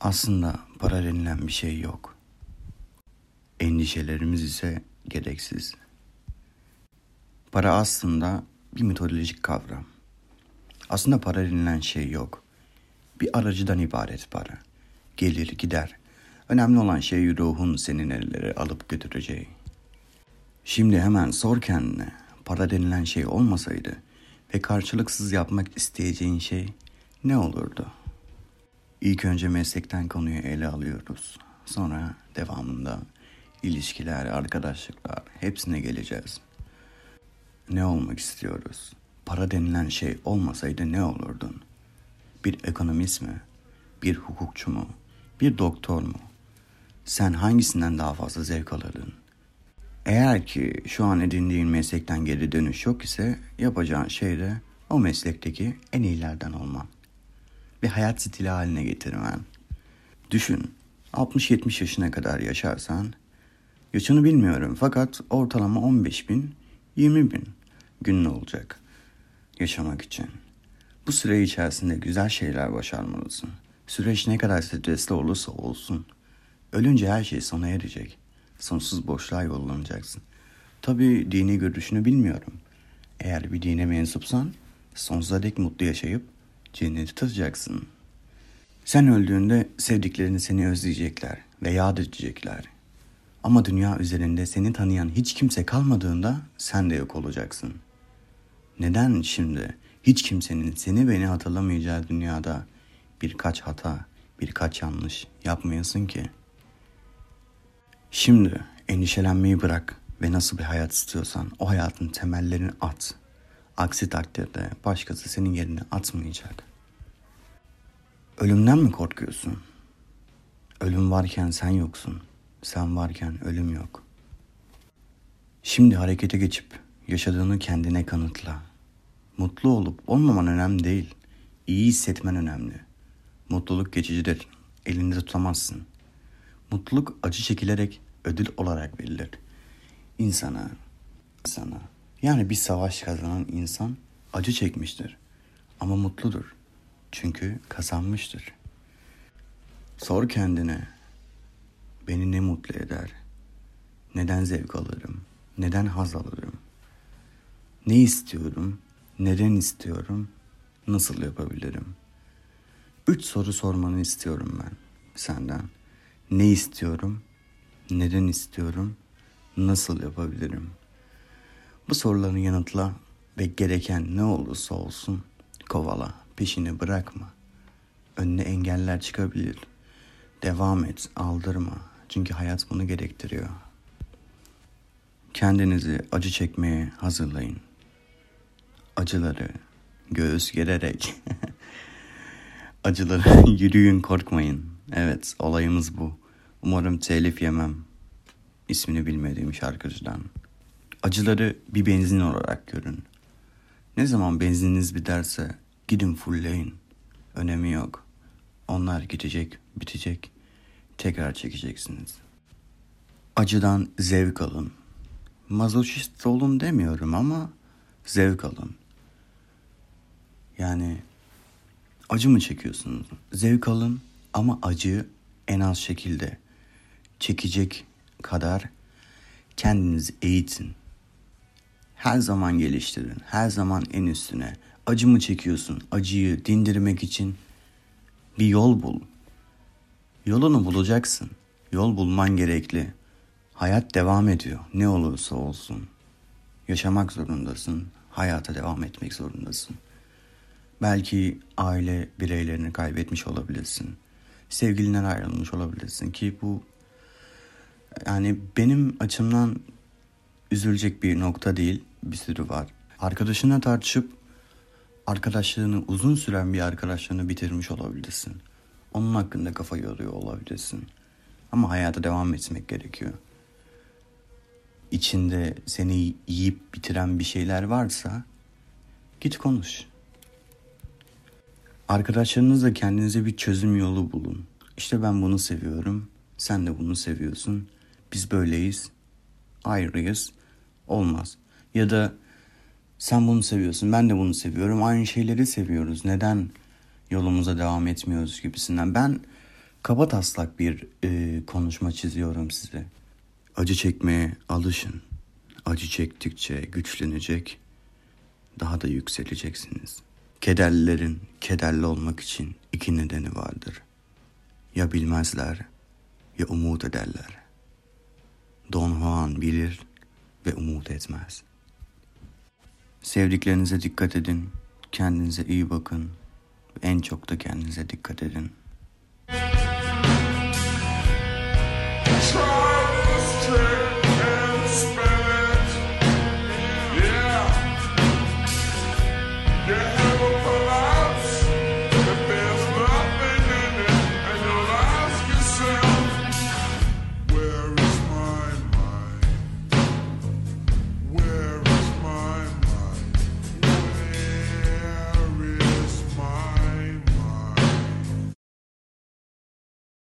Aslında para denilen bir şey yok. Endişelerimiz ise gereksiz. Para aslında bir mitolojik kavram. Aslında para denilen şey yok. Bir aracıdan ibaret para. Gelir gider. Önemli olan şey ruhun seni nerelere alıp götüreceği. Şimdi hemen sor kendine. Para denilen şey olmasaydı ve karşılıksız yapmak isteyeceğin şey ne olurdu? İlk önce meslekten konuyu ele alıyoruz. Sonra devamında ilişkiler, arkadaşlıklar hepsine geleceğiz. Ne olmak istiyoruz? Para denilen şey olmasaydı ne olurdun? Bir ekonomist mi? Bir hukukçu mu? Bir doktor mu? Sen hangisinden daha fazla zevk alırdın? Eğer ki şu an edindiğin meslekten geri dönüş yok ise yapacağın şey de o meslekteki en iyilerden olman. Bir hayat stili haline getirmen. Düşün 60-70 yaşına kadar yaşarsan yaşını bilmiyorum fakat ortalama 15 bin 20 bin günün olacak yaşamak için. Bu süre içerisinde güzel şeyler başarmalısın. Süreç ne kadar stresli olursa olsun. Ölünce her şey sona erecek. Sonsuz boşluğa yollanacaksın. Tabi dini görüşünü bilmiyorum. Eğer bir dine mensupsan sonsuza dek mutlu yaşayıp cenneti tadacaksın. Sen öldüğünde sevdiklerini seni özleyecekler ve yad edecekler. Ama dünya üzerinde seni tanıyan hiç kimse kalmadığında sen de yok olacaksın. Neden şimdi hiç kimsenin seni beni hatırlamayacağı dünyada birkaç hata, birkaç yanlış yapmayasın ki? Şimdi endişelenmeyi bırak ve nasıl bir hayat istiyorsan o hayatın temellerini at. Aksi takdirde başkası senin yerini atmayacak. Ölümden mi korkuyorsun? Ölüm varken sen yoksun. Sen varken ölüm yok. Şimdi harekete geçip yaşadığını kendine kanıtla. Mutlu olup olmaman önemli değil. İyi hissetmen önemli. Mutluluk geçicidir. Elinde tutamazsın. Mutluluk acı çekilerek ödül olarak verilir. İnsana, insana. Yani bir savaş kazanan insan acı çekmiştir. Ama mutludur. Çünkü kazanmıştır. Sor kendine. Beni ne mutlu eder? Neden zevk alırım? Neden haz alırım? Ne istiyorum? Neden istiyorum? Nasıl yapabilirim? Üç soru sormanı istiyorum ben senden. Ne istiyorum? Neden istiyorum? Nasıl yapabilirim? Bu soruların yanıtla ve gereken ne olursa olsun kovala, peşini bırakma. Önüne engeller çıkabilir. Devam et, aldırma. Çünkü hayat bunu gerektiriyor. Kendinizi acı çekmeye hazırlayın. Acıları göğüs gererek acıları yürüyün korkmayın. Evet olayımız bu. Umarım telif yemem. İsmini bilmediğim şarkıcıdan. Acıları bir benzin olarak görün. Ne zaman benzininiz biterse gidin fullleyin. Önemi yok. Onlar gidecek, bitecek. Tekrar çekeceksiniz. Acıdan zevk alın. Mazoşist olun demiyorum ama zevk alın. Yani acı mı çekiyorsunuz? Zevk alın ama acı en az şekilde çekecek kadar kendinizi eğitin. Her zaman geliştirin. Her zaman en üstüne. Acı mı çekiyorsun? Acıyı dindirmek için bir yol bul. Yolunu bulacaksın. Yol bulman gerekli. Hayat devam ediyor. Ne olursa olsun. Yaşamak zorundasın. Hayata devam etmek zorundasın. Belki aile bireylerini kaybetmiş olabilirsin. Sevgilinden ayrılmış olabilirsin ki bu yani benim açımdan üzülecek bir nokta değil. Bir sürü var. Arkadaşına tartışıp arkadaşlığını uzun süren bir arkadaşlığını bitirmiş olabilirsin. Onun hakkında kafa yoruyor olabilirsin. Ama hayata devam etmek gerekiyor. İçinde seni yiyip bitiren bir şeyler varsa git konuş. Arkadaşlarınızla kendinize bir çözüm yolu bulun. İşte ben bunu seviyorum. Sen de bunu seviyorsun. Biz böyleyiz. Ayrıyız. Olmaz. Ya da sen bunu seviyorsun. Ben de bunu seviyorum. Aynı şeyleri seviyoruz. Neden yolumuza devam etmiyoruz gibisinden. Ben Kaba taslak bir e, konuşma çiziyorum size. Acı çekmeye alışın. Acı çektikçe güçlenecek, daha da yükseleceksiniz. Kederlilerin kederli olmak için iki nedeni vardır. Ya bilmezler ya umut ederler. Don Juan bilir ve umut etmez. Sevdiklerinize dikkat edin, kendinize iyi bakın en çok da kendinize dikkat edin.